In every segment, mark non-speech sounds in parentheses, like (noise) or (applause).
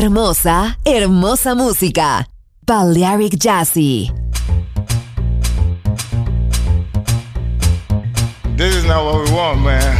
Hermosa, hermosa música. Balearic Jazzy. This is not what we want, man.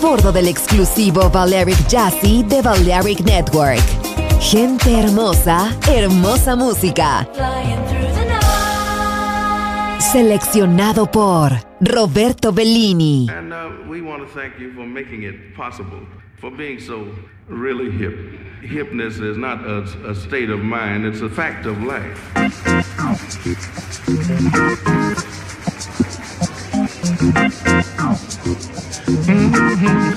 Bordo del exclusivo Valeric Jazzy de Valeric Network. Gente hermosa, hermosa música. Seleccionado por Roberto Bellini. And uh, we want to thank you for making it possible, for being so really hip. Hipness is not a, a state of mind, it's a fact of life. Mm-hmm.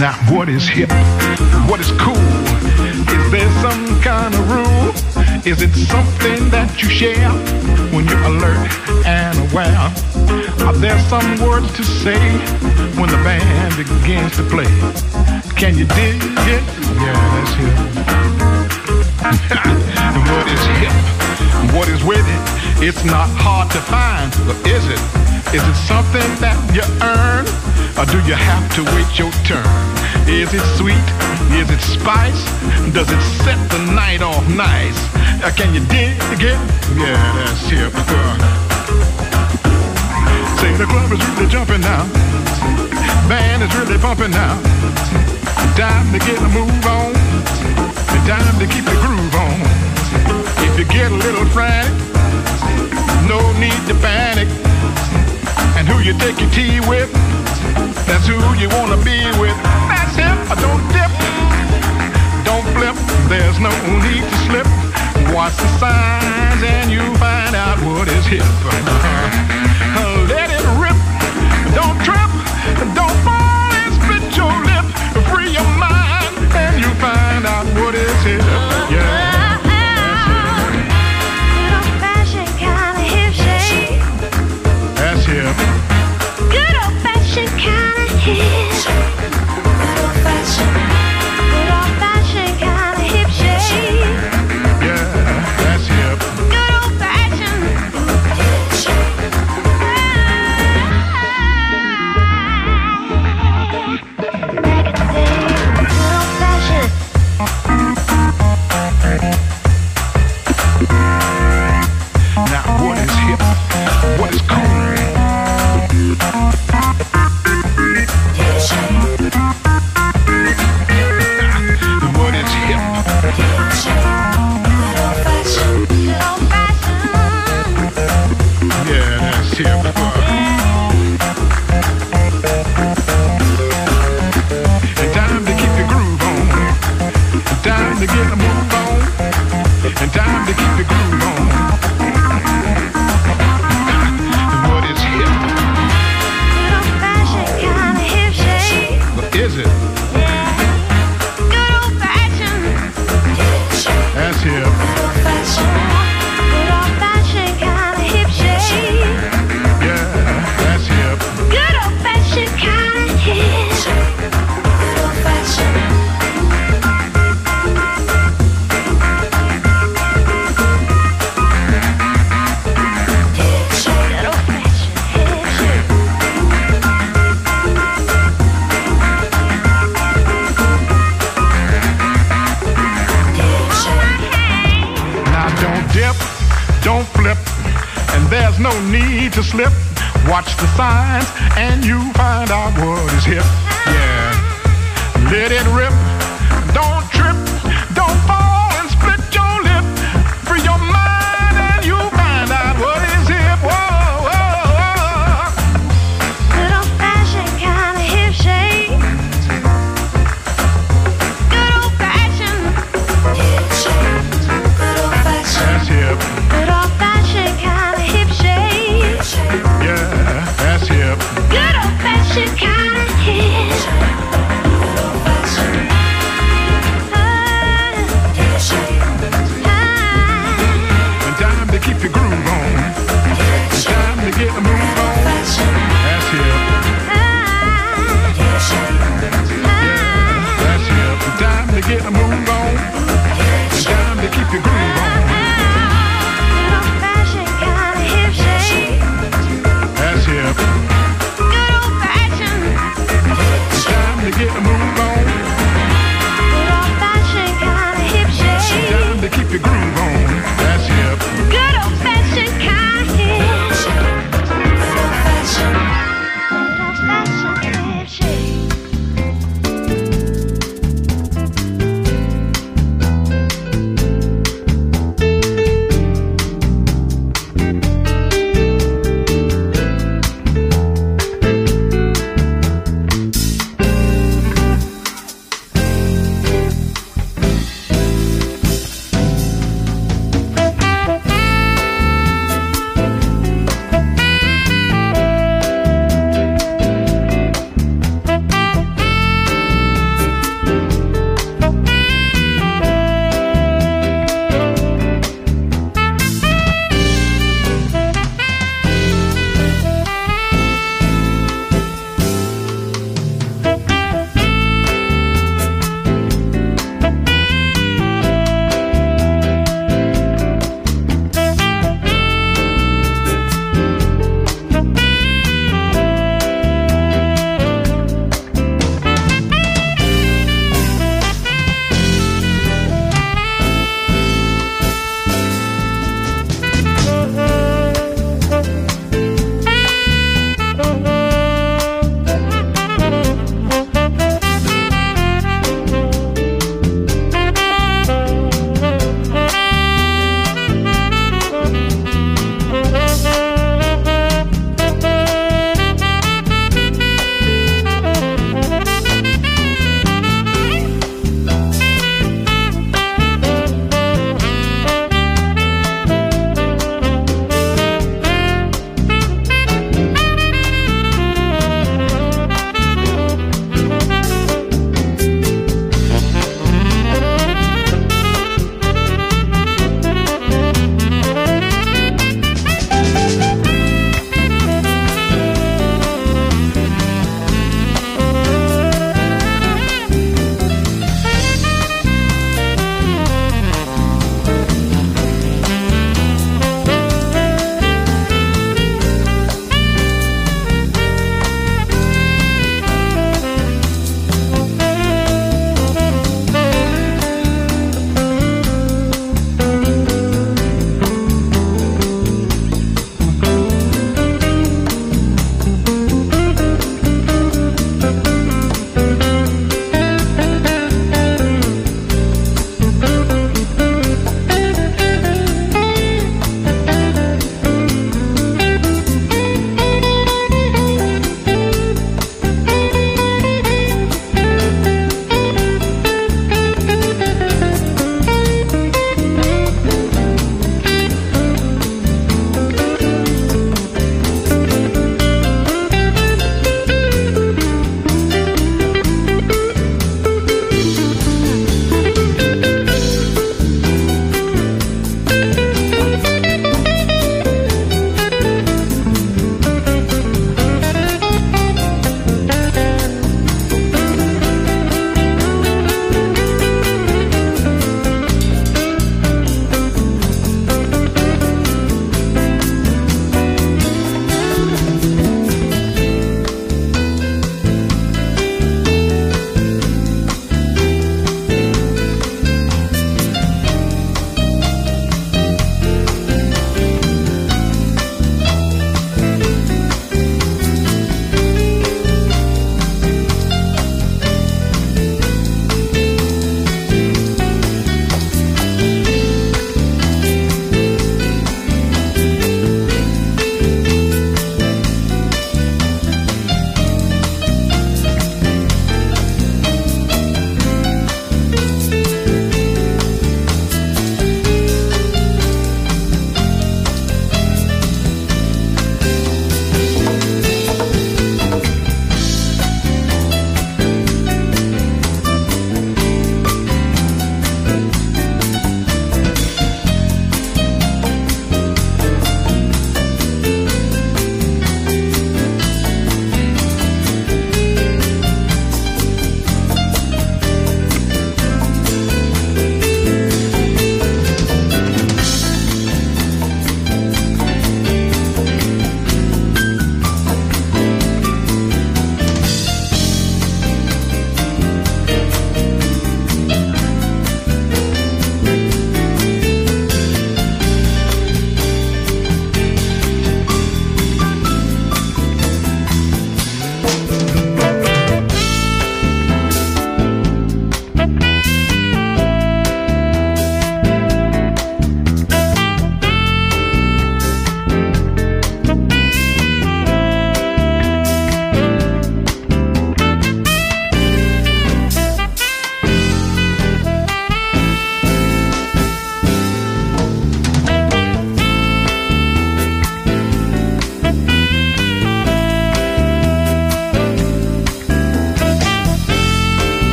Now, what is hip? What is cool? Is there some kind of rule? Is it something that you share when you're alert and aware? Are there some words to say when the band begins to play? Can you dig it? Yeah, that's hip. (laughs) what is hip? What is with it? It's not hard to find, but is it? Is it something that you earn? Or do you have to wait your turn? Is it sweet? Is it spice? Does it set the night off nice? Uh, can you dig it? Yeah, that's hip. Uh, Say the club is really jumping now. Band is really pumping now. Time to get a move on. Time to keep the groove on. If you get a little frantic, no need to panic. And who you take your tea with, that's who you wanna be with. That's him. Don't dip, don't flip. There's no need to slip. Watch the signs and you find out what is hip. Uh-huh.